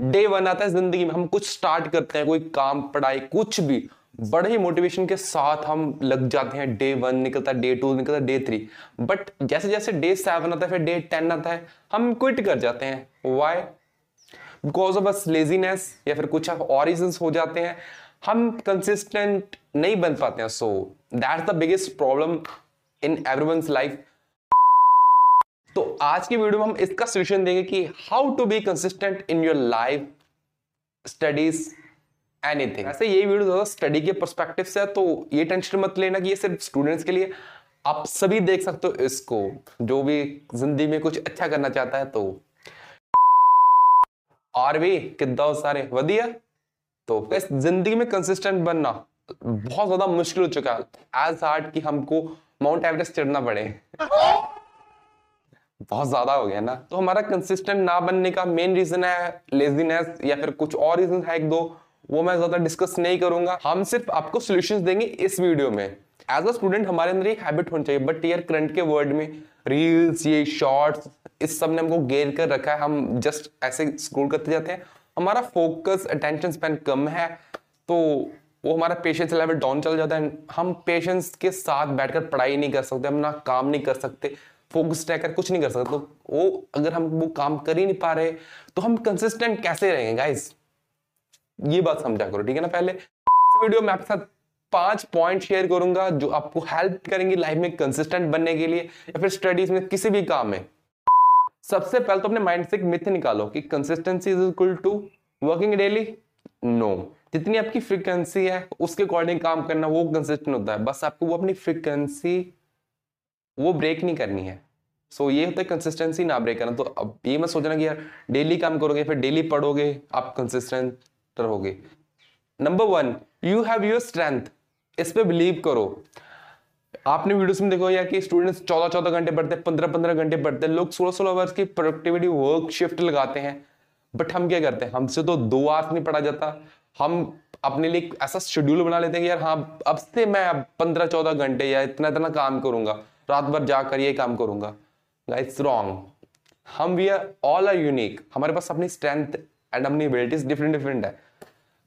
Day one आता है ज़िंदगी में, हम कुछ स्टार्ट करते हैं, कोई काम, पढ़ाई, कुछ भी। बड़े ही मोटिवेशन के साथ हम लग जाते हैं, डे वन निकलता है डे टू निकलता है डे थ्री बट जैसे जैसे डे सेवन आता है, फिर डे टेन आता है, हम क्विट कर जाते हैं। वाई बिकॉज़ ऑफ़ बस लेजीनेस या फिर कुछ और रीजन हो जाते हैं। हम कंसिस्टेंट नहीं बन पाते हैं so that's the biggest problem in everyone's life तो आज की वीडियो में हम इसका सोल्यूशन देंगे कि how to be consistent in your life studies anything ऐसे ये वीडियो ज़्यादा स्टडी के परस्पेक्टिव से है तो ये टेंशन मत लेना कि ये सिर्फ़ स्टूडेंट्स के लिए। आप सभी देख सकते हो इसको, जो भी ज़िंदगी में कुछ अच्छा करना चाहता है तो। और भी किदा सारे, वधिया। तो इस ज़िंदगी में कंसिस्टेंट बनना बहुत ज़्यादा मुश्किल हो चुका है। एज हार्ड कि हमको माउंट एवरेस्ट चढ़ना पड़े। बहुत ज़्यादा हो गया ना। तो हमारा कंसिस्टेंट ना बनने का मेन रीजन है लेजीनेस या फिर कुछ और रीजन है एक दो, वो मैं ज़्यादा डिस्कस नहीं करूँगा। हम सिर्फ़ आपको सोल्यूशन देंगे इस वीडियो में। एज अ स्टूडेंट हमारे अंदर एक हैबिट होनी चाहिए बट यार करंट के वर्ड में रील्स ये शॉर्ट्स इस सबने हमको गेर कर रखा है। हम जस्ट ऐसे स्क्रोल करते जाते हैं। हमारा फोकस अटेंशन स्पेन कम है तो वो हमारा पेशेंस लेवल डाउन चल जाता है। हम पेशेंस के साथ बैठकर पढ़ाई नहीं कर सकते, हम ना काम नहीं कर सकते। फोकस रहकर कुछ नहीं कर सकते तो वो अगर हम वो काम कर ही नहीं पा रहे तो हम कंसिस्टेंट कैसे रहेंगे गाइस ये बात समझा करो, ठीक है ना, पहले? वीडियो में आपके साथ पाँच पॉइंट शेयर करूँगा, जो आपको हेल्प करेंगे लाइफ में कंसिस्टेंट बनने के लिए, या फिर स्टडीज़ में किसी भी काम में। सबसे पहले तो अपने माइंड से एक मिथ निकालो कि consistency is equal to working daily no जितनी आपकी फ्रीक्वेंसी है, उसके अकॉर्डिंग काम करना, वो कंसिस्टेंट होता है। बस आपको वो अपनी फ्रीक्वेंसी वो ब्रेक नहीं करनी है। सो so, ये होता है कंसिस्टेंसी ना ब्रेक करना। तो अब ये मत सोचना कि यार डेली काम करोगे फिर डेली पढ़ोगे आप कंसिस्टेंट रहोगे। Number one you have your strength इस पर बिलीव करो। आपने वीडियोस में देखो यार कि स्टूडेंट्स चौदह चौदह घंटे पढ़ते हैं पंद्रह पंद्रह घंटे पढ़ते हैं। लोग सोलह सोलह आवर्स की प्रोडक्टिविटी वर्क शिफ्ट लगाते हैं। बट हम क्या करते हैं? हमसे तो दो आवर्स नहीं पढ़ा जाता। हम अपने लिए ऐसा शेड्यूल बना लेते हैं कि यार हाँ अब से मैं पंद्रह चौदह घंटे या इतना इतना काम करूँगा। रात भर जाकर ये काम करूँगा। इट्स रॉन्ग हम we are all are unique हमारे पास अपनी स्ट्रेंथ एंड अपनी एबिलिटीज डिफरेंट डिफरेंट है।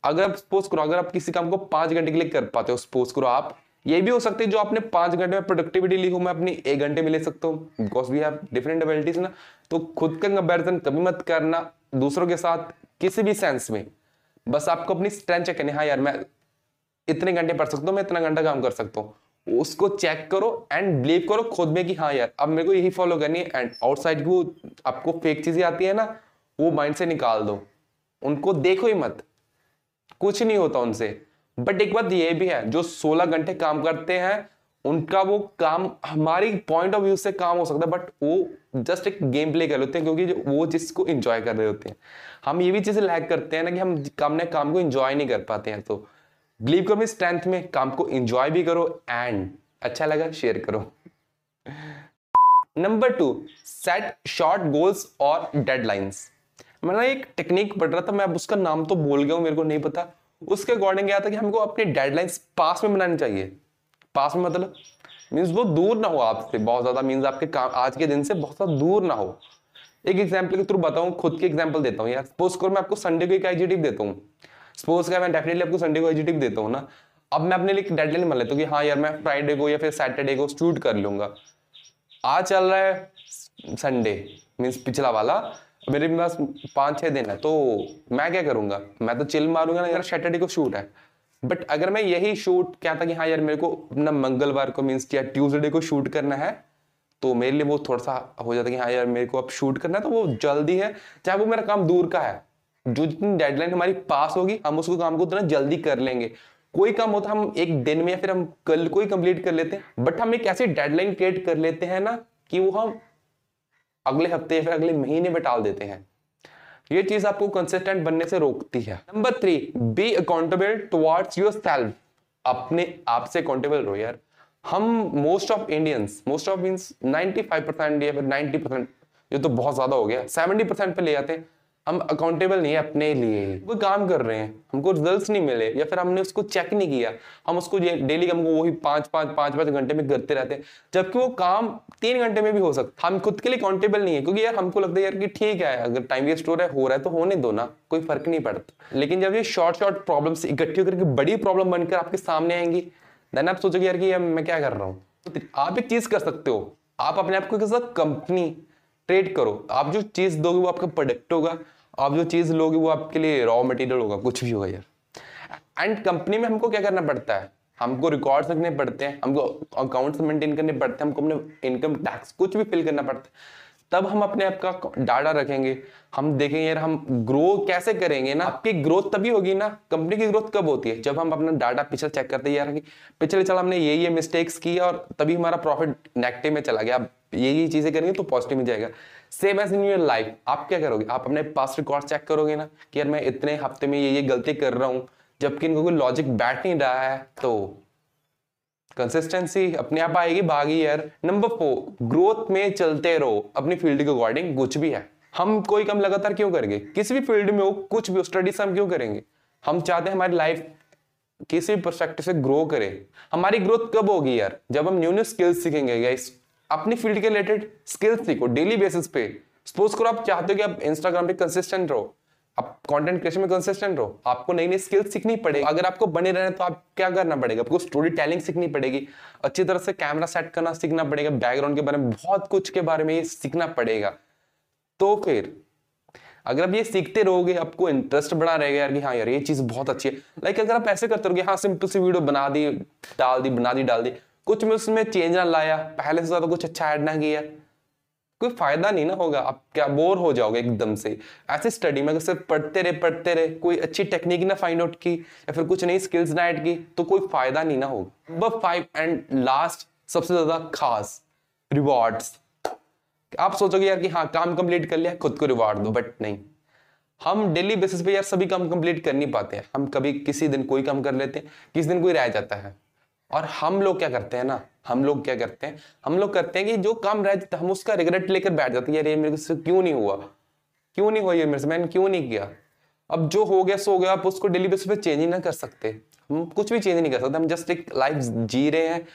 अगर आप सपोज़ करो, अगर आप किसी काम को पाँच घंटे के लिए कर पाते हो सपोज़ करो आप, ये भी हो सकते हैं जो आपने पाँच घंटे में प्रोडक्टिविटी ली हो, मैं अपनी एक घंटे में ले सकता हूँ। Because we have different abilities ना। तो खुद का कंपेरिजन कभी मत करना दूसरों के साथ किसी भी सेंस में। बस आपको अपनी स्ट्रेंथ चेक करनी हाँ यार, मैं इतने घंटे पढ़ सकता हूँ, मैं इतना घंटा काम कर सकता हूँ। उसको चेक करो एंड बिलीव करो खुद में कि हाँ यार, अब मेरे को यही फॉलो करनी है एंड आउटसाइड को आपको फेक चीज़ें आती है ना, वो माइंड से निकाल दो। उनको देखो ही मत। कुछ नहीं होता उनसे। बट एक बात ये भी है, जो 16 घंटे काम करते हैं, उनका वो काम, हमारी पॉइंट ऑफ़ व्यू से काम हो सकता है बट वो जस्ट एक गेम प्ले कर लेते हैं, क्योंकि वो जिसको इंजॉय कर रहे होते हैं। हम ये भी चीज़ें लैक करते हैं ना कि हम काम ने काम को इंजॉय नहीं कर पाते हैं तो बिलीव करो स्ट्रेंथ में काम को इंजॉय भी करो एंड अच्छा लगा शेयर करो। Number two set short goals और डेडलाइंस मैंने एक टेक्निक पढ़ रहा था, मैं अब उसका नाम तो बोल गया हूँ, मेरे को नहीं पता। उसके अकॉर्डिंग क्या था कि हमको अपनी डेडलाइंस पास में बनानी चाहिए। पास में मतलब मीन्स वो दूर ना हो आपसे बहुत ज़्यादा मीन्स आपके काम, आज के दिन से बहुत ज़्यादा दूर ना हो। एक एग्ज़ाम्पल के थ्रू बताऊँ, खुद के एग्ज़ाम्पल देता हूँ यार। सपोज़ करो मैं आपको संडे को एक आईजीटिव देता हूँ। सपोज़ का मैं डेफिनेटली आपको संडे को आईजीटिव देता हूँ ना, अब मैं अपने लिए डेडलाइन मान लेता हूँ कि हाँ यार, मैं फ्राइडे को या फिर सैटरडे को शूट कर लूँगा। आज चल रहा है संडे मीन्स पिछला वाला, मेरे पास पाँच छः दिन है तो मैं क्या करूँगा? मैं तो चिल मारूँगा ना, यार सैटरडे को शूट है। बट अगर मैं यही शूट क्या था कि हाँ यार, मेरे को अपना मंगलवार को मीन्स क्या ट्यूसडे को शूट करना है तो मेरे लिए वो थोड़ा सा हो जाता है कि हाँ यार, मेरे को अब शूट करना है तो वो जल्दी है, चाहे वो मेरा काम दूर का है। जो जितनी डेडलाइन हमारी पास होगी, हम उसको काम को उतना जल्दी कर लेंगे। कोई काम होता, हम एक दिन में या फिर हम कल को ही कंप्लीट कर लेते हैं। बट हम एक ऐसी डेडलाइन क्रिएट कर लेते हैं ना कि वो हम अगले हफ़्ते या फिर अगले महीने में टाल देते हैं। ये चीज़ आपको कंसिस्टेंट बनने से रोकती है। Number three be accountable towards yourself अपने आप से अकाउंटेबल रहो यार। हम most of Indians most of means 95 percent या फिर 90 परसेंट ये तो बहुत ज़्यादा हो गया। 70 परसेंट पे ले जाते हैं। हम अकाउंटेबल नहीं है अपने लिए। कोई काम कर रहे हैं, हमको रिजल्ट्स नहीं मिले, या फिर हमने उसको चेक नहीं किया। हम उसको डेली हमको वही पाँच पाँच पाँच पाँच घंटे में करते रहते हैं। जबकि वो काम तीन घंटे में भी हो सकता हम खुद के लिए अकाउंटेबल नहीं है, क्योंकि यार हमको लगता है यार कि ठीक है, अगर टाइम वेस्ट हो रहा है, हो रहा है तो होने दो ना, कोई फ़र्क नहीं पड़ता। लेकिन जब ये शॉर्ट शॉर्ट प्रॉब्लम इकट्ठी होकर बड़ी प्रॉब्लम बनकर आपके सामने आएँगी देन आप सोचोगे यार कि मैं क्या कर रहा हूँ? तो आप एक चीज़ कर सकते हो। आप अपने आप को कंपनी ट्रेड करो। आप जो चीज़ दोगे वो आपका प्रोडक्ट होगा, आप जो चीज़ लोगे वो आपके लिए रॉ मटेरियल होगा, कुछ भी होगा यार। एंड कंपनी में हमको क्या करना पड़ता है? हमको रिकॉर्ड्स रखने पड़ते हैं, हमको अकाउंट्स मेंटेन करने पड़ते हैं, हमको अपने इनकम टैक्स कुछ भी फिल करना पड़ता है। तब हम अपने आप का डाटा रखेंगे। हम देखेंगे यार, हम ग्रो कैसे करेंगे ना? आपकी ग्रोथ तभी होगी ना? कंपनी की ग्रोथ कब होती है? जब हम अपना डाटा पिछले चेक करते हैं, यार पिछले चल हमने ये ये मिस्टेक्स की और तभी हमारा प्रॉफिट नेगेटिव में चला गया। ये ये चीज़ें करेंगे तो पॉजिटिव में जाएगा। Same as in your life आप क्या करोगे? आप अपने पास रिकॉर्ड चेक करोगे ना कि यार मैं इतने हफ़्ते में ये ये गलती कर रहा हूँ, जबकि इनको कोई लॉजिक बैठ नहीं रहा है तो कंसिस्टेंसी अपने आप आएगी भागी यार। नंबर फोर ग्रोथ में चलते रहो, अपनी फ़ील्ड के अकॉर्डिंग कुछ भी है। हम कोई कम लगातार क्यों करेंगे? किसी भी फ़ील्ड में हो, कुछ भी हो स्टडी से हम क्यों करेंगे? हम चाहते हैं हमारी लाइफ किसी भी परस्पेक्टिव से ग्रो करे। हमारी ग्रोथ कब होगी यार? जब हम न्यू न्यू स्किल्स सीखेंगे गाइस अपनी फ़ील्ड के रिलेटेड स्किल्स सीखो, डेली बेसिस पे। सपोज़ करो आप चाहते हो कि आप इंस्टाग्राम पे कंसिस्टेंट रहो। आप कंटेंट क्रिएशन में कंसिस्टेंट रहो। आपको नई नई स्किल्स सीखनी पड़ेगी। अगर आपको बने रहना तो आप क्या करना पड़ेगा? आपको स्टोरी टेलिंग सीखनी पड़ेगी। अच्छी तरह से कैमरा सेट करना सीखना पड़ेगा। बैकग्राउंड के बारे में बहुत कुछ के बारे में सीखना पड़ेगा। तो फिर, अगर आप ये सीखते रहोगे, आपको इंटरेस्ट बना रहेगा यार कि हाँ यार, ये चीज़ बहुत अच्छी है। लाइक अगर आप ऐसे करते रहोगे हाँ सिंपल सी वीडियो बना दी, डाल दी, बना दी, डाल दी। कुछ में उसमें चेंज ना लाया, पहले से ज़्यादा कुछ अच्छा ऐड ना किया। कोई फ़ायदा नहीं ना होगा, आप क्या बोर हो जाओगे एकदम से। ऐसे स्टडी में सिर्फ़ पढ़ते रहे पढ़ते रहे, कोई अच्छी टेक्निक ना फाइंड आउट की, या फिर कुछ नई स्किल्स ना ऐड की तो कोई फ़ायदा नहीं ना होगा। नंबर फाइव एंड लास्ट सबसे ज़्यादा खास रिवॉर्ड्स आप सोचोगे यार कि हाँ काम कंप्लीट कर लिया, खुद को रिवॉर्ड दो बट नहीं। हम डेली बेसिस पे यार सभी काम कंप्लीट कर नहीं पाते हैं। हम कभी किसी दिन कोई काम कर लेते हैं, किसी दिन कोई रह जाता है। और हम लोग क्या करते हैं ना, हम लोग क्या करते हैं, हम लोग करते हैं कि जो काम रह जाता हम उसका रिग्रेट लेकर बैठ जाते हैं ये मेरे से क्यों नहीं हुआ? क्यों नहीं हुआ ये मेरे से? मैंने क्यों नहीं किया? अब जो हो गया, सो गया आप उसको डेली बेसिस पे चेंज ही ना कर सकते। हम कुछ भी चेंज नहीं कर सकते, हम जस्ट एक लाइफ जी रहे हैं।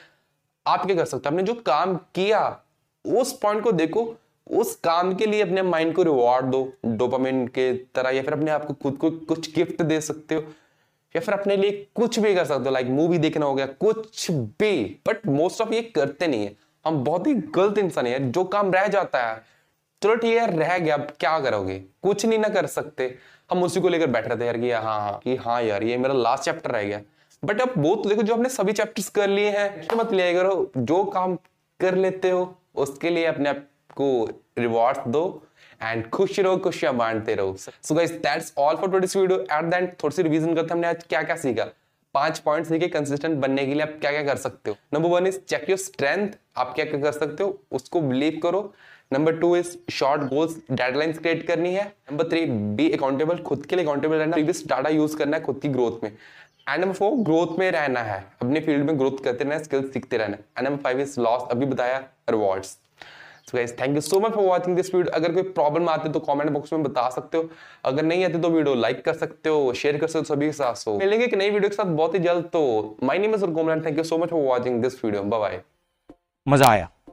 आप क्या कर सकते आपने जो काम किया, उस पॉइंट को देखो, उस काम के लिए अपने माइंड को रिवॉर्ड दो डोपामिन के तरह, या फिर अपने आप को खुद को कुछ गिफ्ट दे सकते हो। या फिर अपने लिए कुछ भी कर सकते हो लाइक मूवी देखना हो गया, कुछ भी बट मोस्ट ऑफ़ ये करते नहीं है। हम बहुत ही गलत इंसान है जो काम रह जाता है, चलो ठीक है रह गया, अब क्या करोगे? कुछ नहीं ना कर सकते। हम उसी को लेकर बैठ रहे थे यार कि हाँ हाँ कि हाँ यार, ये मेरा लास्ट चैप्टर रह गया। बट अब वो तो देखो, जो हमने सभी चैप्टर्स कर लिए हैं मत लिया करो जो काम कर लेते हो, उसके लिए अपने आप को रिवॉर्ड दो एंड खुश रहो, खुशियाँ बांटते रहो। So guys that's all for today's video at the end थोड़ी सी रिवीजन करते हमने आज क्या क्या सीखा। पाँच पॉइंट सीखे कंसिस्टेंट बनने के लिए आप क्या क्या कर सकते हो। Number one is check your strength आप क्या क्या कर सकते हो, उसको बिलीव करो। Number two is short goals deadlines create करनी है। नंबर थ्री बी अकाउंटेबल खुद के लिए अकाउंटेबल रहना। प्रीवियस डाटा यूज़ करना है खुद की ग्रोथ में। एंड नंबर फोर ग्रोथ में रहना है। अपने फ़ील्ड में ग्रोथ करते रहना स्किल्स सीखते रहना। And number five is loss अभी बताया rewards so guys thank you so much for watching this video अगर कोई प्रॉब्लम आते तो कमेंट बॉक्स में बता सकते हो। अगर नहीं आते तो वीडियो लाइक कर सकते हो शेयर कर सकते हो सभी के साथ। सो मिलेंगे एक नई वीडियो के साथ बहुत ही जल्द। तो my name is Komalan thank you so much for watching this video bye मज़ा आया।